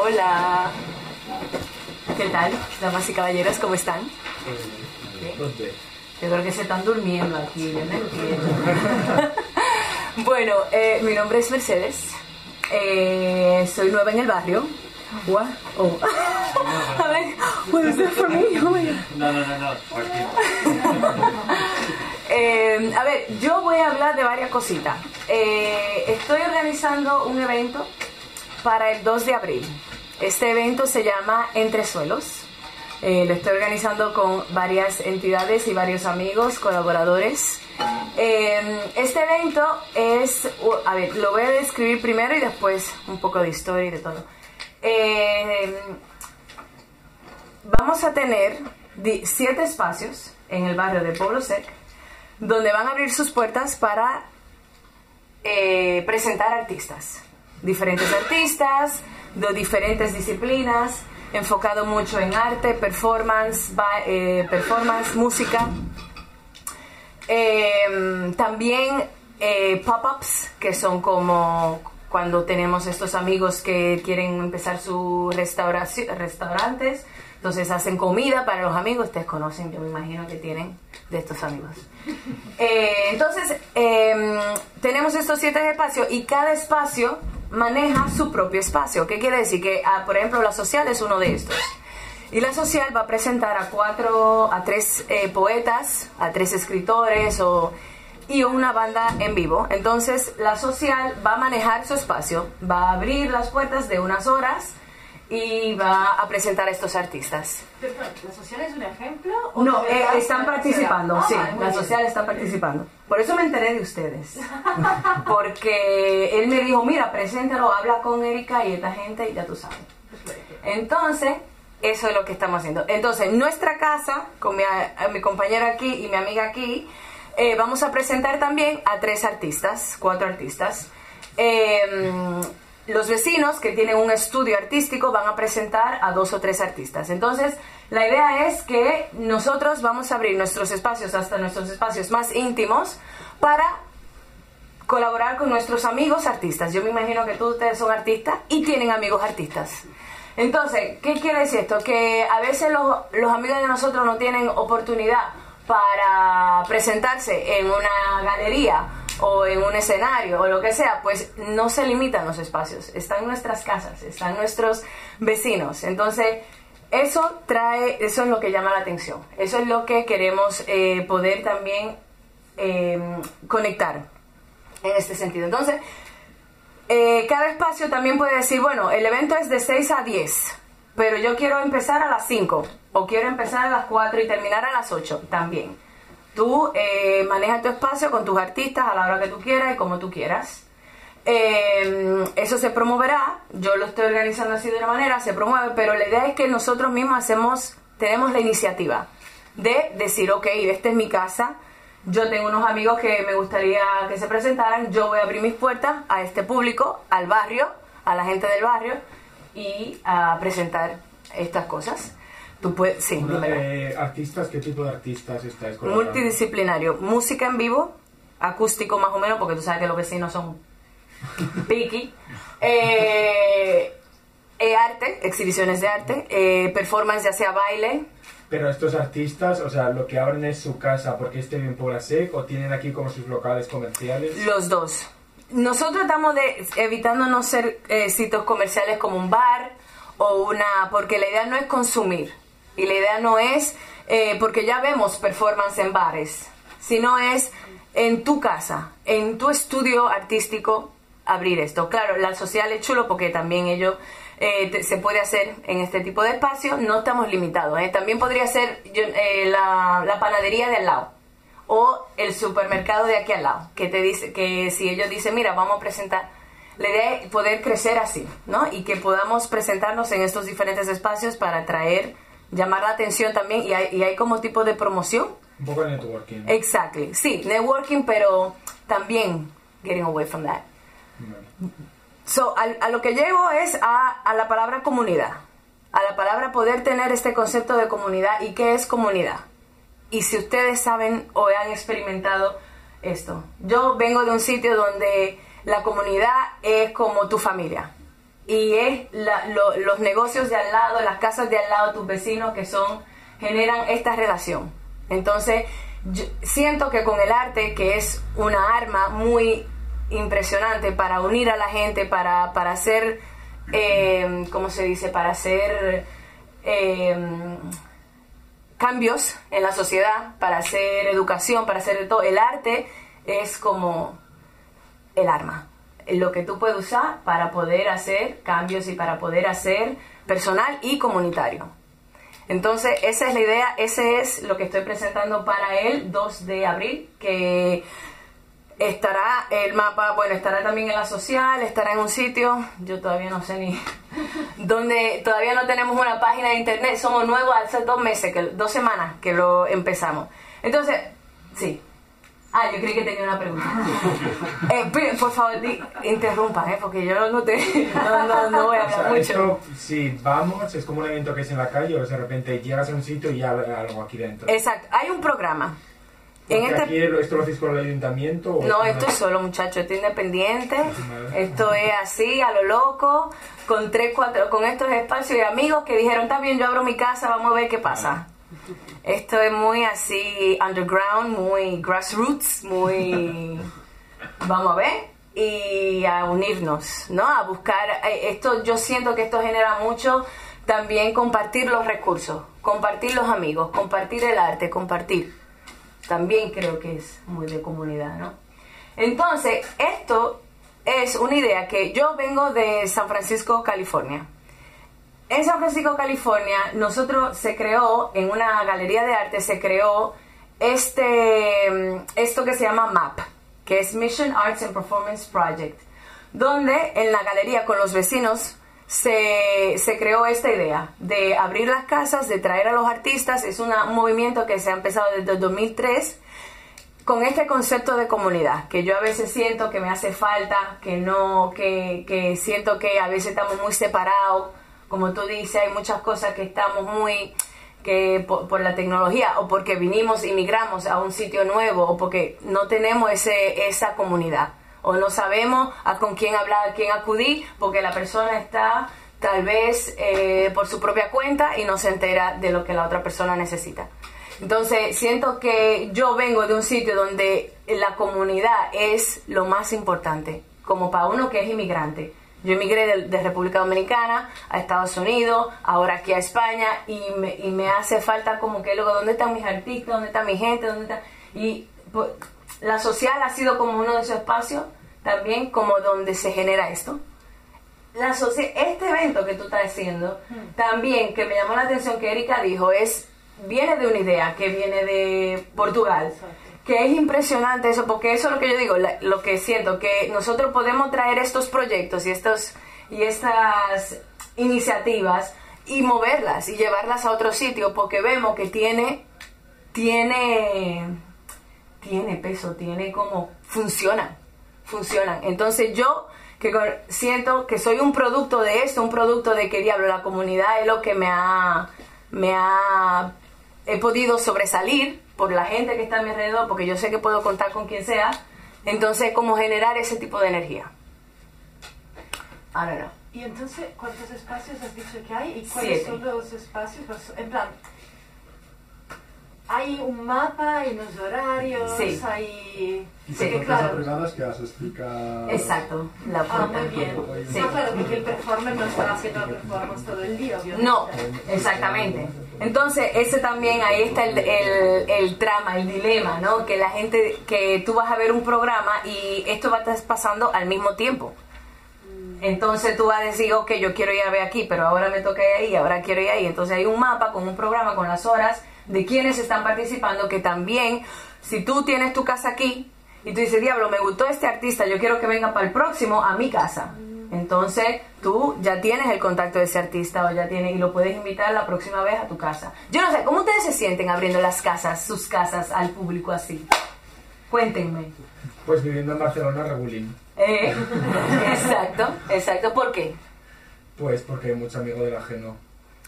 Hola. ¿Qué tal, damas y caballeros? ¿Cómo están? Yo creo que se están durmiendo aquí, yo no entiendo. bueno, eh, mi nombre es Mercedes. Eh, soy nueva en el barrio. What? Oh. A ver, what is that for me? Oh my God. No, no, no, no. Eh, a ver, yo voy a hablar de varias cositas. Eh, estoy organizando un evento para el 2 de abril. Este evento se llama Entre Suelos. Eh, lo estoy organizando con varias entidades y varios amigos, colaboradores. Eh, este evento es, a ver, lo voy a describir primero y después un poco de historia y de todo. Eh, vamos a tener siete espacios en el barrio de Pueblo Sec donde van a abrir sus puertas para eh, presentar artistas, diferentes artistas de diferentes disciplinas, enfocado mucho en arte, performance, eh, performance, música. Eh, también eh, pop-ups, que son como cuando tenemos estos amigos que quieren empezar sus restaurantes, entonces hacen comida para los amigos, ustedes conocen, yo me imagino que tienen de estos amigos. Eh, entonces, eh, tenemos estos siete espacios y cada espacio maneja su propio espacio. ¿Qué quiere decir? Que, ah, por ejemplo, la social es uno de estos. Y la social va a presentar a cuatro, a tres eh, poetas, a tres escritores o, y una banda en vivo. Entonces, la social va a manejar su espacio, va a abrir las puertas de unas horas y va a presentar a estos artistas. ¿La social es un ejemplo? o No, eh, están participando, Ah, sí, la social está participando. Por eso me enteré de ustedes. Porque él me dijo, mira, preséntalo, habla con Erika y esta gente y ya tú sabes. Entonces, eso es lo que estamos haciendo. Entonces, en nuestra casa, con mi, mi compañero aquí y mi amiga aquí, eh, vamos a presentar también a tres artistas, cuatro artistas. Eh, los vecinos que tienen un estudio artístico van a presentar a dos o tres artistas. Entonces, la idea es que nosotros vamos a abrir nuestros espacios hasta nuestros espacios más íntimos para colaborar con nuestros amigos artistas. Yo me imagino que todos ustedes son artistas y tienen amigos artistas. Entonces, ¿qué quiere decir esto? Que a veces los, los amigos de nosotros no tienen oportunidad para presentarse en una galería o en un escenario o lo que sea, pues no se limitan los espacios, están nuestras casas, están nuestros vecinos. Entonces, eso trae, eso es lo que llama la atención, eso es lo que queremos eh, poder también eh, conectar en este sentido. Entonces, eh, cada espacio también puede decir, bueno, el evento es de 6 a 10, pero yo quiero empezar a las 5 o quiero empezar a las 4 y terminar a las 8 también. Tú eh, manejas tu espacio con tus artistas a la hora que tú quieras y como tú quieras. Eh, eso se promoverá, yo lo estoy organizando así de una manera, se promueve, pero la idea es que nosotros mismos hacemos, tenemos la iniciativa de decir, ok, esta es mi casa, yo tengo unos amigos que me gustaría que se presentaran, yo voy a abrir mis puertas a este público, al barrio, a la gente del barrio y a presentar estas cosas. Tú puedes, sí. Eh, artistas, ¿qué tipo de artistas estáis colaborando? Multidisciplinario, música en vivo, acústico más o menos, porque tú sabes que los vecinos son picky. Eh, eh, arte, exhibiciones de arte, eh, performance ya sea baile. Pero estos artistas, o sea, lo que abren es su casa porque este bien Puebla Sec o tienen aquí como sus locales comerciales. Los dos. Nosotros estamos de, evitando no ser sitios comerciales como un bar o una... porque la idea no es consumir y la idea no es... eh, porque ya vemos performance en bares, sino es en tu casa, en tu estudio artístico abrir esto. Claro, la social es chulo porque también ello eh, te- se puede hacer en este tipo de espacio, no estamos limitados. ¿eh? También podría ser yo- eh, la, la panadería de al lado o el supermercado de aquí al lado, que te dice que si ellos dicen, mira, vamos a presentar, la idea es poder crecer así, ¿no? Y que podamos presentarnos en estos diferentes espacios para atraer, llamar la atención también, y hay, y hay como tipo de promoción. Un poco de networking. Exactly, sí, networking, pero también getting away from that. So, al- a, lo que llego es a, a la palabra comunidad, a la palabra poder tener este concepto de comunidad y qué es comunidad. Y si ustedes saben o han experimentado esto, yo vengo de un sitio donde la comunidad es como tu familia y es la- lo- los negocios de al lado, las casas de al lado, tus vecinos que son, generan esta relación. Entonces, yo siento que con el arte, que es una arma muy impresionante para unir a la gente, para, para hacer, eh, ¿cómo se dice? Para hacer eh, cambios en la sociedad, para hacer educación, para hacer de todo. El arte es como el arma, lo que tú puedes usar para poder hacer cambios y para poder hacer personal y comunitario. Entonces, esa es la idea, ese es lo que estoy presentando para el 2 de abril, que estará el mapa, bueno, estará también en la social, estará en un sitio, yo todavía no sé ni donde todavía no tenemos una página de internet, somos nuevos hace dos meses, que, dos semanas que lo empezamos. Entonces, sí. Ah, yo creí que tenía una pregunta. Eh, pero, por favor, di- interrumpa, ¿eh? porque yo no, te, no, no, no voy a O sea, hablar mucho. esto, si vamos, es como un evento que es en la calle o de repente llegas a un sitio y ya hay algo aquí dentro. Exacto, hay un programa. En este aquí esto lo hacéis con el ayuntamiento o No, es esto es solo, muchachos, esto es independiente. Esto es así, a lo loco, con tres, cuatro, con estos espacios y amigos que dijeron, bien, yo abro mi casa, vamos a ver qué pasa. Esto es muy así, underground, muy grassroots, muy... Vamos a ver. Y a unirnos, ¿no? A buscar... eh, Esto, yo siento que esto genera mucho también compartir los recursos, compartir los amigos, compartir el arte, compartir también creo que es muy de comunidad, ¿no? Entonces, esto es una idea que yo vengo de San Francisco, California. En San Francisco, California, nosotros se creó, en una galería de arte, se creó este, mm, esto que se llama MAP, que es Mission Arts and Performance Project, donde en la galería con los vecinos se, se creó esta idea de abrir las casas, de traer a los artistas. Es un movimiento que se ha empezado desde el 2003 con este concepto de comunidad, que yo a veces siento que me hace falta, que no, que, que siento que a veces estamos muy separados, como tú dices, hay muchas cosas que estamos muy, que por, la tecnología o porque vinimos, inmigramos a un sitio nuevo o porque no tenemos ese, esa comunidad o no sabemos a con quién hablar, a quién acudir, porque la persona está tal vez eh, por su propia cuenta y no se entera de lo que la otra persona necesita. Entonces, siento que yo vengo de un sitio donde la comunidad es lo más importante, como para uno que es inmigrante. Yo emigré de, de República Dominicana a Estados Unidos, ahora aquí a España, y me, y me hace falta como que luego, ¿dónde están mis artistas? ¿Dónde está mi gente? ¿Dónde está? Y pues, la social ha sido como uno de esos espacios también como donde se genera esto la este evento que tú estás haciendo, también que me llamó la atención que Erika dijo, es viene de una idea que viene de Portugal. Que es impresionante eso, porque eso es lo que yo digo, lo que siento, que nosotros podemos traer estos proyectos y, estos, y estas iniciativas y moverlas y llevarlas a otro sitio, porque vemos que tiene, tiene, tiene peso, tiene como, funcionan, funcionan. Entonces yo que siento que soy un producto de esto, un producto de que diablo, la comunidad es lo que me ha, me ha, he podido sobresalir por la gente que está a mi alrededor, porque yo sé que puedo contar con quien sea, entonces cómo generar ese tipo de energía. I don't know. Y entonces, ¿cuántos espacios has dicho que hay? ¿Y cuáles Siete. son los espacios? En plan, hay un mapa, hay unos horarios, Sí. hay... Y Sí, con claro. privadas que has explicado. Exacto, la Ah, puerta. muy bien. Sí. No, claro, porque el performer no está haciendo el performance todo el día, obviamente. No, exactamente. Entonces, ese también, ahí está el, el, el trama, el dilema, ¿no? Que la gente, que tú vas a ver un programa y esto va a estar pasando al mismo tiempo. Entonces tú vas a decir, ok, yo quiero ir a ver aquí, pero ahora me toca ir ahí, ahora quiero ir ahí. Entonces hay un mapa con un programa con las horas de quienes están participando, que también, si tú tienes tu casa aquí y tú dices, diablo, me gustó este artista, yo quiero que venga para el próximo a mi casa. Entonces tú ya tienes el contacto de ese artista o ya tienes y lo puedes invitar la próxima vez a tu casa. Yo no sé, ¿cómo ustedes se sienten abriendo las casas, sus casas al público así? Cuéntenme. Pues viviendo en Barcelona, regulín. Eh, exacto, exacto. ¿Por qué? Pues porque hay mucho amigo de lo ajeno.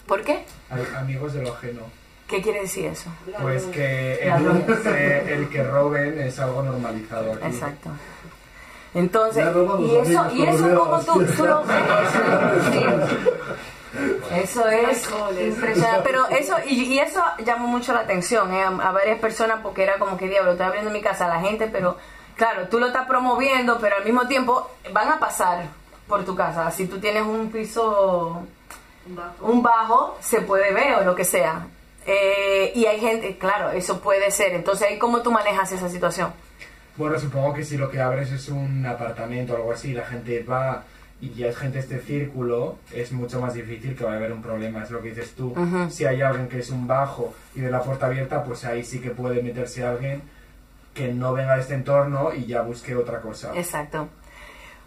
¿Por qué? Hay amigos de lo ajeno. ¿Qué quiere decir eso? Pues que el, el que roben es algo normalizado aquí. Exacto. Entonces, y eso, y eso como tú, videos. tú lo ves, sí. Eso es impresionante. Pero eso, y, y eso llamó mucho la atención ¿eh? a, a varias personas porque era como que diablo, estoy abriendo mi casa a la gente, pero claro, tú lo estás promoviendo, pero al mismo tiempo van a pasar por tu casa. Si tú tienes un piso, Un bajo. un bajo, se puede ver o lo que sea. Eh, y hay gente, claro, eso puede ser. Entonces, ¿cómo tú manejas esa situación? Bueno, supongo que si lo que abres es un apartamento o algo así, la gente va y ya es gente de este círculo, es mucho más difícil que va a haber un problema, es lo que dices tú. Si hay alguien que es un bajo y ve la puerta abierta, pues ahí sí que puede meterse alguien que no venga de este entorno y ya busque otra cosa. Exacto.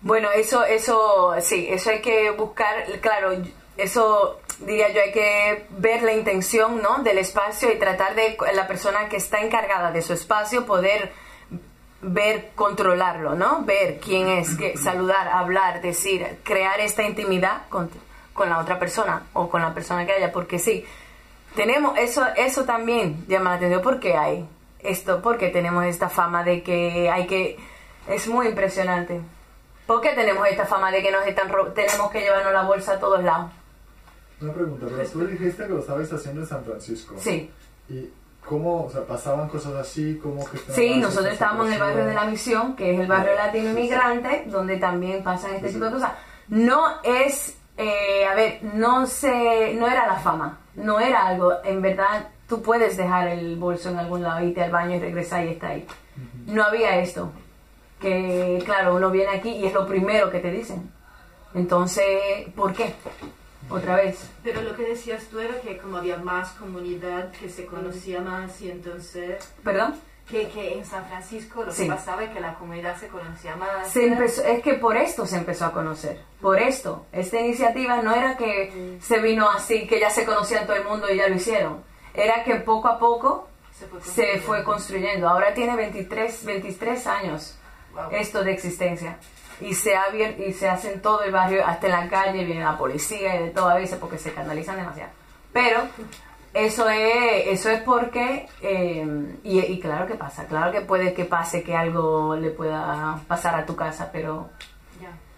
Bueno, eso, eso, sí, eso hay que buscar, claro, eso diría yo, hay que ver la intención, ¿no? Del espacio y tratar de la persona que está encargada de su espacio poder ver, controlarlo, ¿no? Ver quién es, que, saludar, hablar, decir, crear esta intimidad con, con la otra persona o con la persona que haya, porque sí, tenemos eso, eso también llama la atención, porque hay esto, porque tenemos esta fama de que hay que, es muy impresionante. ¿Por qué tenemos esta fama de que nos están tenemos que llevarnos la bolsa a todos lados? Una pregunta, pero tú dijiste que lo estabais haciendo en San Francisco. Sí. ¿Y cómo, o sea, pasaban cosas así? ¿Cómo gestionabas Sí, nosotros estábamos en el barrio de la Misión, que es el barrio latino inmigrante, donde también pasan este tipo de cosas. No es, eh, a ver, no se, no era la fama, no era algo, en verdad, tú puedes dejar el bolso en algún lado, irte al baño y regresar y está ahí. No había esto, que claro, uno viene aquí y es lo primero que te dicen. Entonces, ¿por qué? Otra vez. Pero lo que decías tú era que como había más comunidad, que se conocía más y entonces... ¿Perdón? Que, que en San Francisco lo Sí. que pasaba es que la comunidad se conocía más. Se empezó, es que por esto se empezó a conocer, por esto. Esta iniciativa no era que se vino así, que ya se conocía todo el mundo y ya lo hicieron. Era que poco a poco se fue, se fue construyendo. Ahora tiene 23, 23 años Wow. esto de existencia. Y se, ha abier- y se hace en todo el barrio, hasta en la calle, viene la policía y de todo a veces porque se canalizan demasiado. Pero eso es, eso es porque, eh, y, y claro que pasa, claro que puede que pase que algo le pueda pasar a tu casa, pero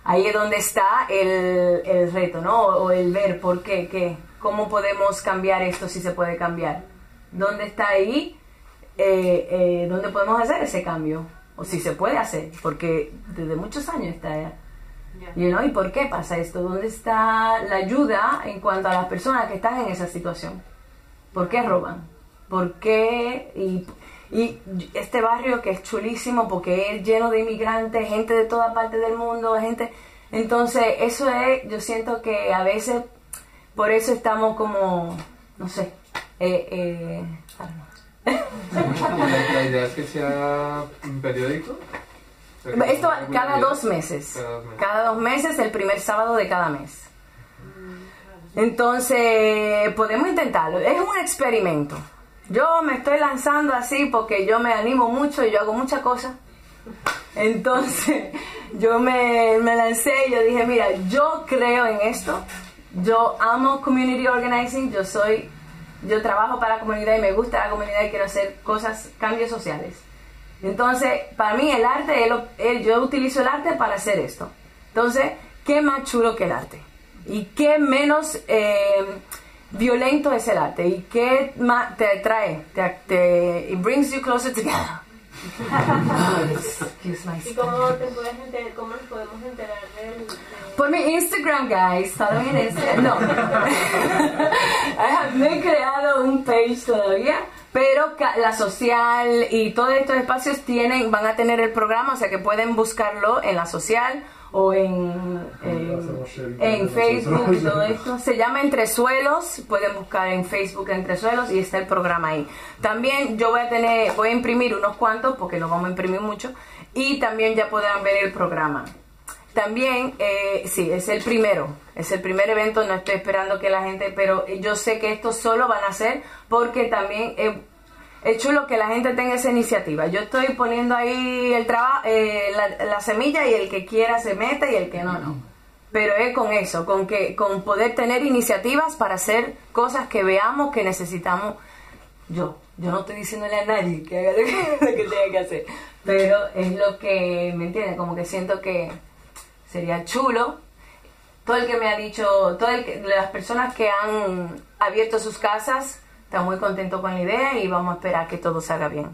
ahí es donde está el, el reto, ¿no? O, o el ver por qué, qué, cómo podemos cambiar esto si se puede cambiar. ¿Dónde está ahí? Eh, eh, ¿Dónde podemos hacer ese cambio? O si se puede hacer, porque desde muchos años está... Ya. You know, ¿Y por qué pasa esto? ¿Dónde está la ayuda en cuanto a las personas que están en esa situación? ¿Por qué roban? ¿Por qué? Y, y este barrio que es chulísimo porque es lleno de inmigrantes, gente de toda parte del mundo, gente... Entonces, eso es, yo siento que a veces, por eso estamos como, no sé, eh, eh, I don't know. La, la idea es que sea un periódico. Esto. Cada dos meses. Cada dos meses, el primer sábado de cada mes. Entonces, podemos intentarlo. Es un experimento. Yo me estoy lanzando así porque yo me animo mucho y yo hago muchas cosas. Entonces, yo me, me lancé y yo dije, mira, yo creo en esto. Yo amo community organizing. Yo soy, yo trabajo para la comunidad y me gusta la comunidad y quiero hacer cosas, cambios sociales. Entonces, para mí el arte, eh, yo utilizo el arte para hacer esto. Entonces, ¿qué más chulo que el arte? ¿Y qué menos eh, violento es el arte? ¿Y qué más te trae? Te, te- it brings you closer together. Excuse my ¿Y Spanish. cómo, te puedes enter- cómo nos podemos enterar del... de- Por mi Instagram, guys. Me en Instagram. No. I have- no he creado un page todavía, pero la social y todos estos espacios tienen, van a tener el programa, o sea que pueden buscarlo en la social o en, en, Facebook y todo esto. Se llama Entresuelos, pueden buscar en Facebook Entresuelos y está el programa ahí. También yo voy a tener, voy a imprimir unos cuantos porque no vamos a imprimir mucho y también ya podrán ver el programa. También, eh, sí, es el primero, es el primer evento, no estoy esperando que la gente, pero yo sé que esto solo van a hacer porque también es, es chulo que la gente tenga esa iniciativa. Yo estoy poniendo ahí el trabajo, la, la semilla y el que quiera se meta y el que no, no. Pero es con eso, con que con poder tener iniciativas para hacer cosas que veamos que necesitamos yo. Yo no estoy diciéndole a nadie que haga lo que, tenga que hacer. Pero es lo que, ¿me entiendes? Como que siento que sería chulo. Todo el que me ha dicho, que- las personas que han abierto sus casas están muy contentos con la idea y vamos a esperar que todo salga bien.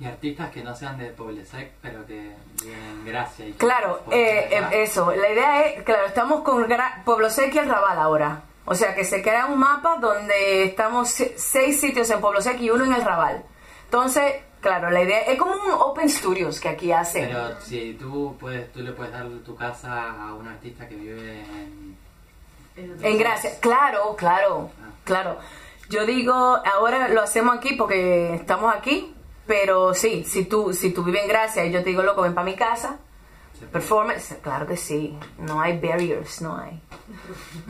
Y artistas que no sean de Poblesec, pero que vienen en gracia y que Claro, eh, eh, eso. La idea es, claro, estamos con Gra- Pueblo Seco y el Raval ahora. O sea que se crea un mapa donde estamos se- seis sitios en Pueblo Seco y uno en el Raval. Entonces, claro, la idea es como un Open Studios que aquí hacen. Pero si tú puedes, tú le puedes dar tu casa a un artista que vive en... En Gracia, claro, claro, claro. Yo digo, ahora lo hacemos aquí porque estamos aquí, pero sí, si tú, si tú vives en Gracia y yo te digo, loco, ven para mi casa, performance, claro que sí, no hay barriers, no hay.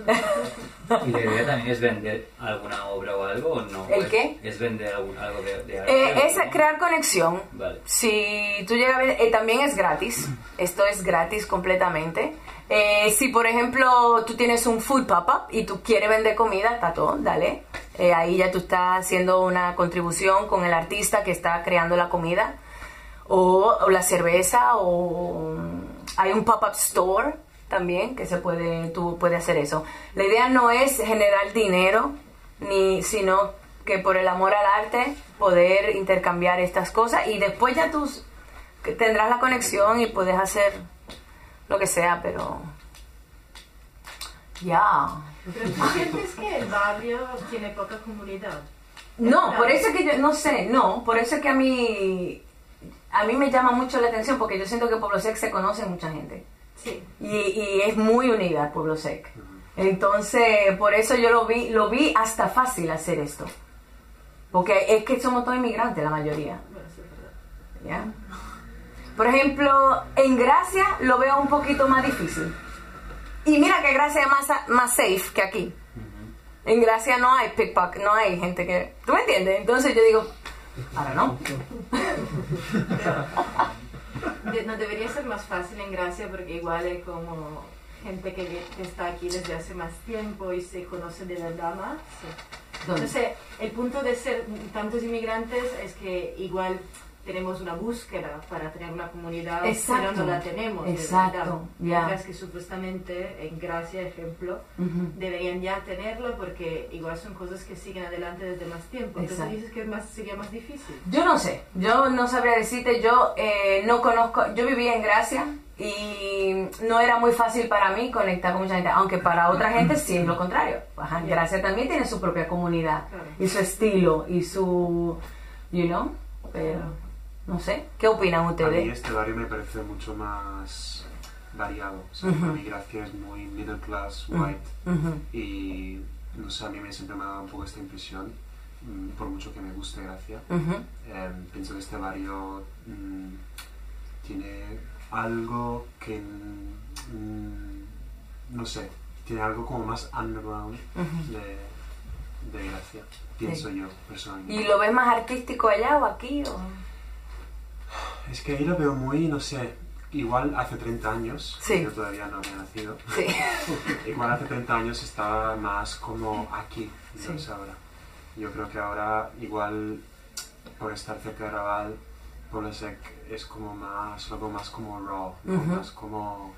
¿Y la idea también es vender alguna obra o algo o no? ¿El ¿Es- qué? Es vender algún- algo de, de arte. Eh, es crear conexión. Vale. Si tú llegas a ver, eh, también es gratis. Esto es gratis completamente. Eh, si, por ejemplo, tú tienes un food pop-up y tú quieres vender comida, está todo, dale. Eh, ahí ya tú estás haciendo una contribución con el artista que está creando la comida. O, o la cerveza, o hay un pop-up store también que se puede, tú puedes hacer eso. La idea no es generar dinero, ni, sino que por el amor al arte poder intercambiar estas cosas y después ya tú tendrás la conexión y puedes hacer lo que sea, pero ya. Pero tú sientes que el barrio tiene poca comunidad. No, por eso es que yo, no sé, no, por eso es que a mí, a mí me llama mucho la atención porque yo siento que Pueblo Sec se conoce mucha gente Sí. y, y es muy unida Pueblo Sec. Entonces, por eso yo lo vi, lo vi hasta fácil hacer esto. Porque es que somos todos inmigrantes la mayoría. Bueno, sí, es verdad. ¿ya? Por ejemplo, en Gracia lo veo un poquito más difícil. Y mira que Gracia es más, más safe que aquí. En Gracia no hay pickpocket, no hay gente que... ¿Tú me entiendes? Entonces yo digo, ahora no. No debería ser más fácil en Gracia porque igual hay como gente que, está aquí desde hace más tiempo y se conoce de verdad más. sé, el punto de ser tantos inmigrantes es que igual tenemos una búsqueda para tener una comunidad, Exacto. pero no la tenemos. Exacto, ya. Mientras que supuestamente en Gracia, ejemplo, Ujú. deberían ya tenerlo porque igual son cosas que siguen adelante desde más tiempo. Entonces Exacto. dices que más, sería más difícil. Yo no sé, yo no sabría decirte, yo eh, no conozco, yo vivía en Gracia y no era muy fácil para mí conectar con mucha gente, aunque para otra gente sí es lo contrario. Ajá, Gracia también tiene su propia comunidad Claro. y su estilo y su, you know, pero no sé, ¿qué opinan A mí ustedes? este barrio me parece mucho más variado. O sea, para mí Gracia es muy middle class, white. Y no sé, a mí me siempre me ha dado un poco esta impresión, mm, por mucho que me guste Gracia. Em, pienso que este barrio mm, tiene algo que, mm, no sé, tiene algo como más underground de, de Gracia, pienso yo personalmente. ¿Y lo ves más artístico allá o aquí? O? Es que ahí lo veo muy, no sé, igual hace 30 años, Sí. yo todavía no había nacido, Sí. igual hace 30 años estaba más como aquí, no Sí. ahora. Yo creo que ahora igual por estar cerca de Raval, Polesec es como más, veo más como raw, ¿no? Ujú. más como...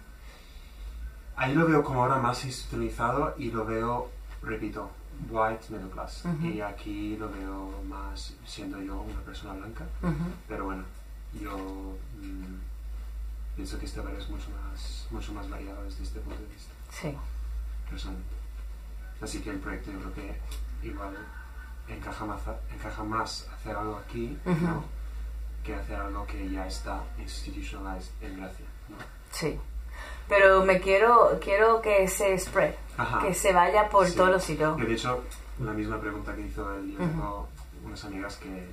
Ahí lo veo como ahora más institucionalizado y lo veo, repito, white middle class. Ujú. Y aquí lo veo más siendo yo una persona blanca. Ujú. Pero bueno, yo mm, pienso que este barrio es mucho más, mucho más variado desde este punto de vista, Sí. personalmente. Así que el proyecto yo creo que igual encaja más, encaja más hacer algo aquí Ujú. ¿no? que hacer algo que ya está institutionalized en Gracia. ¿no? Sí. Pero me quiero, quiero que se spread, Ajá. que se vaya por Sí. todos los sitios. De hecho, la misma pregunta que hizo él, yo Ujú. tengo unas amigas que,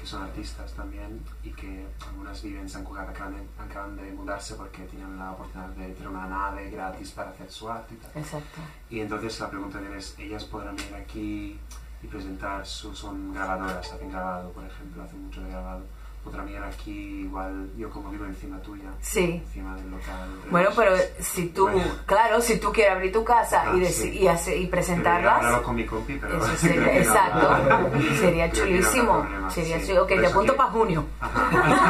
que son artistas también y que algunas viven en San Cugat, acaban de, acaban de mudarse porque tienen la oportunidad de tener una nave gratis para hacer su arte y tal. Exacto. Y entonces la pregunta es, ¿ellas podrán venir aquí y presentar su, son grabadoras, hacen grabado, por ejemplo, hacen mucho de grabado, podrán ir aquí igual, yo como vivo encima tuya, Sí. encima del local. de Bueno, pero Roses. si tú, Vaya. claro, si tú quieres abrir tu casa Ah, y, sí. y, hace- y presentarlas, con mi compi, pero sería, no exacto, sería no chulísimo. Sería sí. chulo. Ok, te apunto para junio.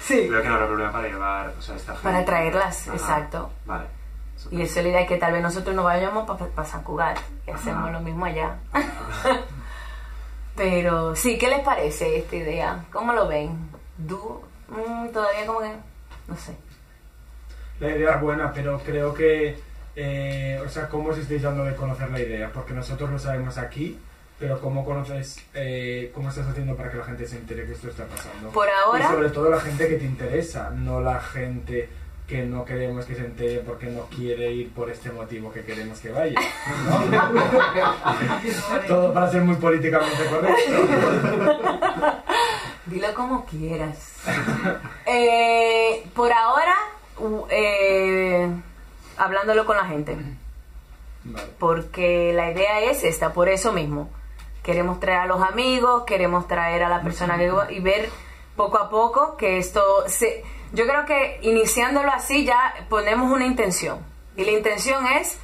Sí. Creo que no habrá problema para llevar, o sea, esta Para traerlas, Ajá. exacto. Vale. Y eso es la idea que tal vez nosotros nos vayamos para San Cugat y hacemos Ajá. lo mismo allá. Pero sí, ¿qué les parece esta idea? ¿Cómo lo ven? Du- mm, todavía como que, no sé. La idea es buena, pero creo que, eh, o sea, ¿cómo os estáis dando de conocer la idea? Porque nosotros lo sabemos aquí, pero ¿cómo conoces, eh, cómo estás haciendo para que la gente se entere que esto está pasando? Por Y ahora, sobre todo la gente que te interesa, no la gente que no queremos que se entere porque no quiere ir por este motivo que queremos que vaya. ¿no? todo para ser muy políticamente correcto. dilo como quieras. Eh, por ahora, eh, hablándolo con la gente. Vale. porque la idea es esta, por eso mismo. Queremos traer a los amigos, queremos traer a la persona que y ver poco a poco que esto se yo creo que iniciándolo así ya ponemos una intención. Y la intención es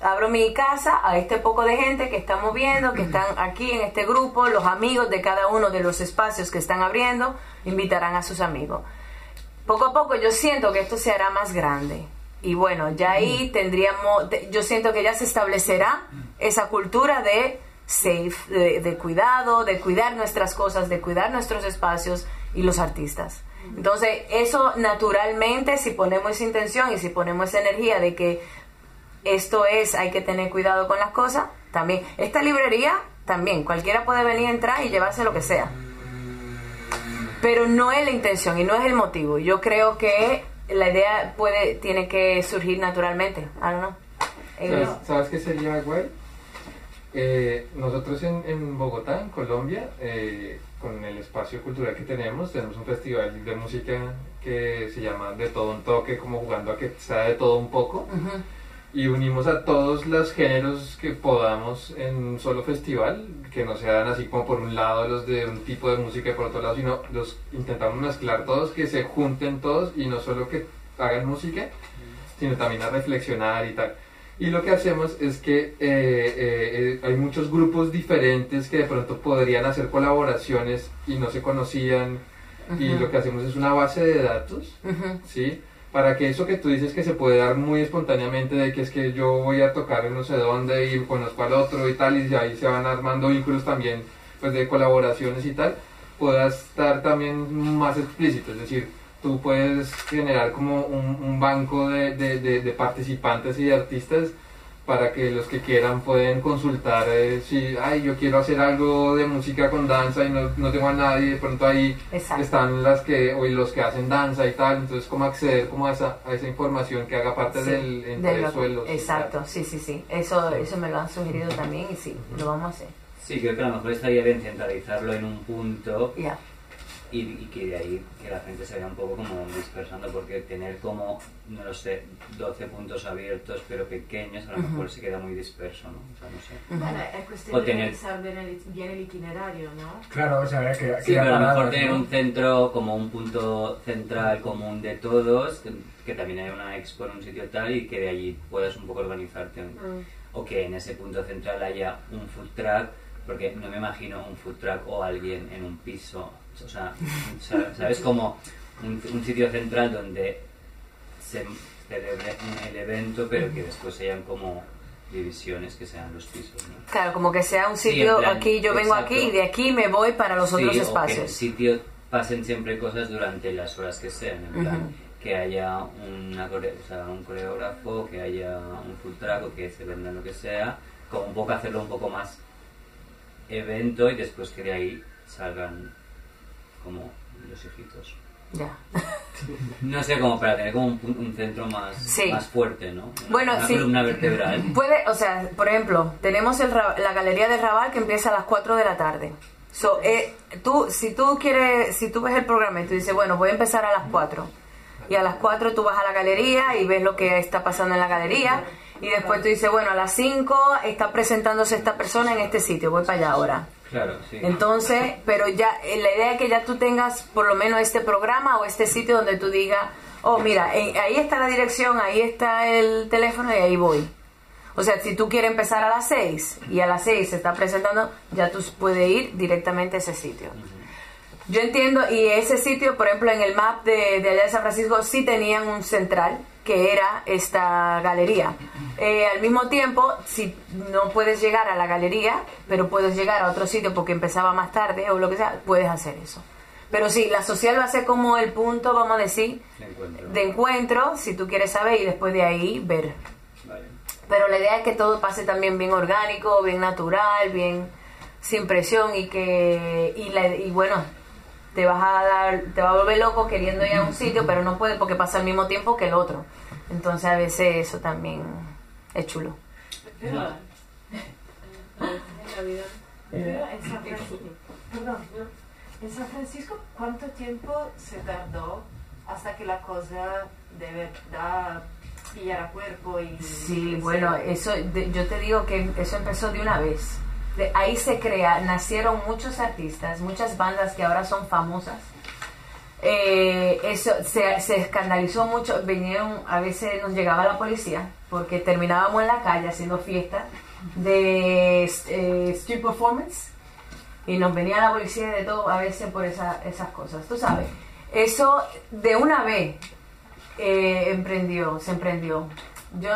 abro mi casa a este poco de gente que estamos viendo, que están aquí en este grupo, los amigos de cada uno de los espacios que están abriendo, invitarán a sus amigos. Poco a poco yo siento que esto se hará más grande. Y bueno, ya ahí tendríamos, te- yo siento que ya se establecerá esa cultura de safe, de, de cuidado, de cuidar nuestras cosas, de cuidar nuestros espacios y los artistas. Entonces, eso naturalmente, si ponemos esa intención y si ponemos esa energía de que esto es, hay que tener cuidado con las cosas, también. Esta librería, también, cualquiera puede venir, entrar y llevarse lo que sea. Pero no es la intención y no es el motivo. Yo creo que la idea puede, tiene que surgir naturalmente. I don't know. ¿Sabes, ¿Sabes qué sería guay? Eh, nosotros en, en Bogotá, en Colombia, eh, con el espacio cultural que tenemos, tenemos un festival de música que se llama De Todo Un Toque, como jugando a que sea de todo un poco. y unimos a todos los géneros que podamos en un solo festival, que no sean así como por un lado los de un tipo de música y por otro lado, sino los intentamos mezclar todos, que se junten todos y no solo que hagan música, sino también a reflexionar y tal. Y lo que hacemos es que eh, eh, hay muchos grupos diferentes que de pronto podrían hacer colaboraciones y no se conocían, y lo que hacemos es una base de datos. ¿sí? Para que eso que tú dices que se puede dar muy espontáneamente, de que es que yo voy a tocar en no sé dónde y conozco al otro y tal, y ahí se van armando vínculos también, pues de colaboraciones y tal, pueda estar también más explícito, es decir, tú puedes generar como un, un banco de, de, de- de participantes y de artistas para que los que quieran pueden consultar eh, si, ay, yo quiero hacer algo de música con danza y no, no tengo a nadie, de pronto ahí Exacto. están las que o los que hacen danza y tal entonces cómo acceder como a esa, a esa información que haga parte Sí, del de entre lo- suelos y Exacto, sí, sí, sí. Eso, eso me lo han sugerido también y sí, lo vamos a hacer. Sí, creo que a lo mejor estaría bien centralizarlo en un punto Ya. Y, y que de ahí que la gente se vaya un poco como dispersando, porque tener como, no lo sé, 12 puntos abiertos pero pequeños, a lo mejor se queda muy disperso, ¿no? O sea, no sé. Bueno, es cuestión O de tener- pensar bien el, bien el itinerario, ¿no? Claro, o sea, que, que Sí, pero a lo mejor tener ¿no? un centro como un punto central común de todos, que, que también haya una expo en un sitio tal y que de allí puedas un poco organizarte. Mm. O que en ese punto central haya un food truck, porque no me imagino un food truck o alguien en un piso. O sea, sa- ¿sabes? Como un, un sitio central donde se celebre el evento, pero que después hayan como divisiones que sean los pisos, ¿no? Claro, como que sea un sitio, plan, aquí yo vengo exacto. aquí y de aquí me voy para los Sí, otros o que en el espacios. sitio pasen siempre cosas durante las horas que sean, en plan, que haya una o sea, un coreógrafo, que haya un full track o que se venda lo que sea, como un poco hacerlo un poco más evento y después que de ahí salgan como los hijitos. Ya. No sé, como para tener como un, un centro más, Sí. más fuerte, ¿no? Una, Bueno, una sí. columna vertebral. Puede, o sea, por ejemplo, tenemos el, la galería de Raval que empieza a las 4 de la tarde. So, eh, tú, si tú quieres, si tú ves el programa y tú dices, bueno, voy a empezar a las 4. Y a las 4 tú vas a la galería y ves lo que está pasando en la galería. Y después tú dices, bueno, a las 5 está presentándose esta persona en este sitio, voy para allá ahora. Claro, sí. Entonces, pero ya, eh, la idea es que ya tú tengas por lo menos este programa o este sitio donde tú digas, oh, mira, ahí está la dirección, ahí está el teléfono y ahí voy. O sea, si tú quieres empezar a las 6 y a las 6 se está presentando, ya tú puedes ir directamente a ese sitio. Yo entiendo, y ese sitio, por ejemplo, en el map de, de allá de San Francisco, sí tenían un central, que era esta galería. Eh, al mismo tiempo, si no puedes llegar a la galería, pero puedes llegar a otro sitio porque empezaba más tarde o lo que sea, puedes hacer eso. Pero sí, la social va a ser como el punto, vamos a decir, De encuentro. de encuentro, si tú quieres saber, y después de ahí ver. Vale. Pero la idea es que todo pase también bien orgánico, bien natural, bien sin presión y que y, la- y bueno, te vas a dar, te va a volver loco queriendo ir a un sitio, pero no puede porque pasa al mismo tiempo que el otro. Entonces a veces eso también es chulo. Pero, En Navidad. pero en San Francisco, perdón, en San Francisco, ¿cuánto tiempo se tardó hasta que la cosa de verdad pillara cuerpo y... Sí, bueno, eso de- yo te digo que eso empezó de una vez. De ahí se crea, nacieron muchos artistas, muchas bandas que ahora son famosas. Eh, eso se, escandalizó mucho, vinieron, a veces nos llegaba la policía porque terminábamos en la calle haciendo fiesta de eh, street performance y nos venía la policía de todo a veces por esa- esas cosas, tú sabes. Eso de una vez eh, emprendió, se emprendió. Yo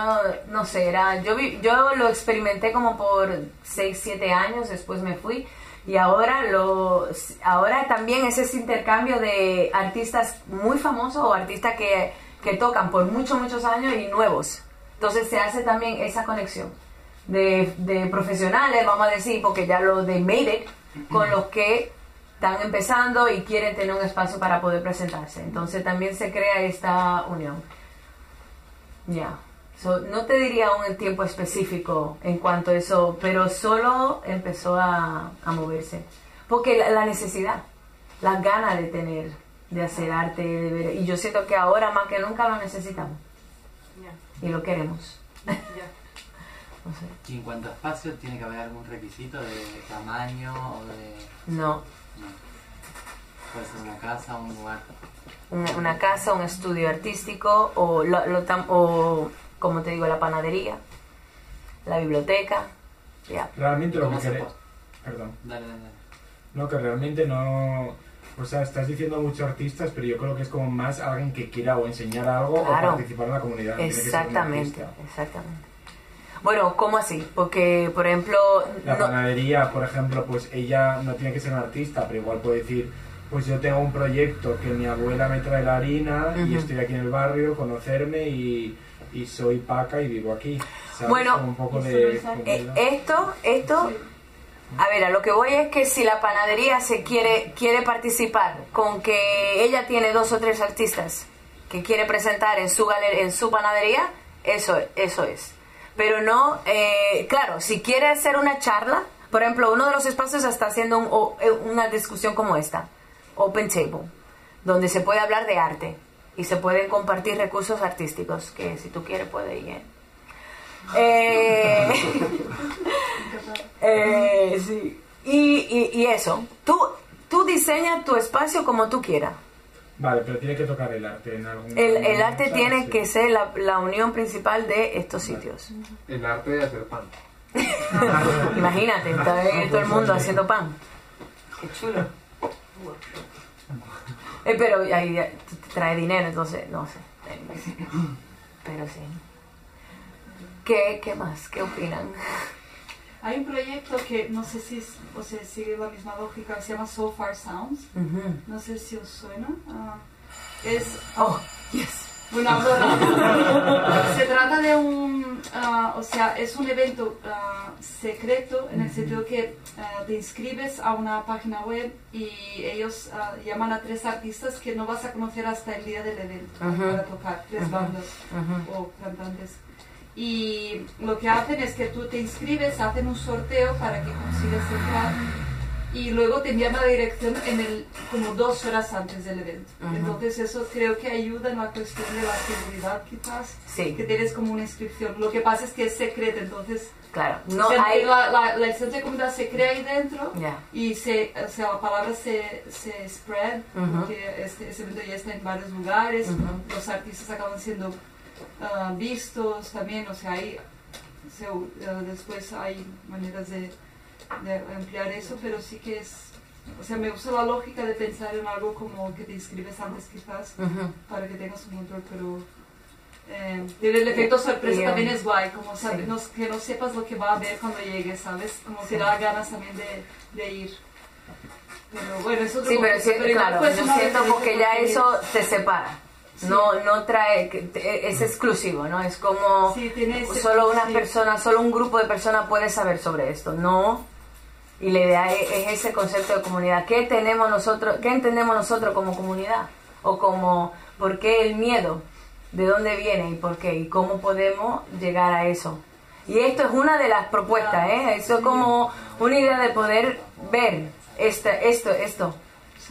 no sé, era, yo, vi- yo lo experimenté como por 6, 7 años, después me fui y ahora lo ahora también es ese intercambio de artistas muy famosos o artistas que, que tocan por muchos, muchos años y nuevos. Entonces se hace también esa conexión de, de profesionales, vamos a decir, porque ya lo de Made It, con los que están empezando y quieren tener un espacio para poder presentarse. Entonces también se crea esta unión. Ya. So, no te diría un tiempo específico en cuanto a eso, pero solo empezó a, a moverse. Porque la, la necesidad, las ganas de tener, de hacer arte, de ver. Y yo siento que ahora más que nunca lo necesitamos Ya, y lo queremos. ya. No sé. Y en cuanto a espacio, ¿tiene que haber algún requisito de tamaño o de...? No. No. Puede ser una casa, un lugar. una, una casa, un estudio artístico o, lo- lo tam- o, como te digo, la panadería, la biblioteca. Ya. Realmente lo que ¿Cómo se queréis... puede? Perdón. Dale, dale, dale. No, que realmente no... O sea, estás diciendo muchos artistas, pero yo creo que es como más alguien que quiera o enseñar algo Claro. o participar en la comunidad. Exactamente, exactamente. Bueno, ¿cómo así? Porque, por ejemplo, La no- panadería, por ejemplo, pues ella no tiene que ser una artista, pero igual puede decir, pues yo tengo un proyecto que mi abuela me trae la harina y Ujú. estoy aquí en el barrio, conocerme y, y soy paca y vivo aquí. ¿sabes? Bueno, Como un poco de... eh, esto, esto, a ver, a lo que voy es que si la panadería se quiere, quiere participar con que ella tiene dos o tres artistas que quiere presentar en su galer- en su panadería, eso, eso es. Pero no, eh, claro, si quiere hacer una charla, por ejemplo, uno de los espacios está haciendo un- o- eh, una discusión como esta, Open Table, donde se puede hablar de arte y se pueden compartir recursos artísticos, que si tú quieres puede ir. ¿eh? Eh, eh, sí. Y, y, y eso, tú, tú diseñas tu espacio como tú quieras. Vale, pero tiene que tocar el arte en algún El, el arte ¿sabes? tiene Sí. que ser la, la unión principal de estos sitios. El arte de hacer pan. Imagínate, está ahí todo el mundo haciendo pan. Qué chulo. Eh, pero ahí trae dinero, entonces, no sé. Pero sí. ¿Qué, qué más? ¿Qué opinan? Hay un proyecto que no sé si es- o sea, sigue la misma lógica, se llama So Far Sounds. No sé si os suena. Ah, es Oh, yes. Bueno, ahora, se trata de un, ah, o sea, es un evento ah, secreto en el sentido que ah, te inscribes a una página web y ellos llaman a tres artistas que no vas a conocer hasta el día del evento para tocar, tres bandas o cantantes. Y lo que hacen es que tú te inscribes, hacen un sorteo para que consigas entrar y luego te envían la dirección en el, como dos horas antes del evento. Ujú. Entonces eso creo que ayuda en la cuestión de la seguridad quizás, Sí. que tienes como una inscripción. Lo que pasa es que es secreto, entonces Claro, no o sea, hay... la, la, la de comunidad se crea ahí dentro Ya. y se, o sea, la palabra se, se spread, Ujú. porque este, ese evento ya está en varios lugares, Ujú. los artistas acaban siendo ah, vistos también, o sea, ahí se- ah, después hay maneras de, de ampliar eso, pero sí que es, o sea, me gusta la lógica de pensar en algo como que te inscribes antes quizás Ujú. para que tengas un control, pero eh, el efecto sorpresa Y, también es guay, como sí. no- que no sepas lo que va a haber cuando llegues, ¿sabes? Como que da ganas también de, de ir. Pero bueno, eso es Sí, pero siento, igual claro, ser una siento porque ya eso te separa. No, no trae, es exclusivo, ¿no? Es como Sí, solo una sí. persona, solo un grupo de personas puede saber sobre esto. No. Y la idea es, es ese concepto de comunidad. ¿Qué tenemos nosotros, qué entendemos nosotros como comunidad? O como, ¿por qué el miedo? ¿De dónde viene y por qué? ¿Y cómo podemos llegar a eso? Y esto es una de las propuestas, ¿eh? Eso es como una idea de poder ver esta, esto, esto.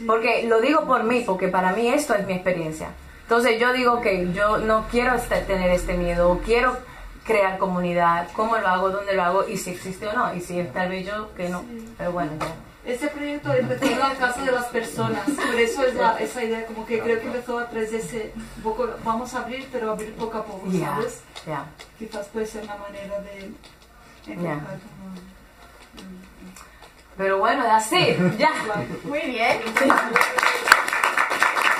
Porque lo digo por mí, porque para mí esto es mi experiencia. Entonces yo digo que yo no quiero este- tener este miedo, quiero crear comunidad, cómo lo hago, dónde lo hago y si existe o no. Y si tal vez yo que no. Pero bueno, ya. Ese proyecto empezó en la casa de las personas, por eso es la, esa idea, como que creo que empezó a través de ese, poco, vamos a abrir, pero abrir poco a poco, Ya, ¿sabes? ya. Quizás puede ser una manera de enfocar como... Pero bueno, así, ya. Muy bien.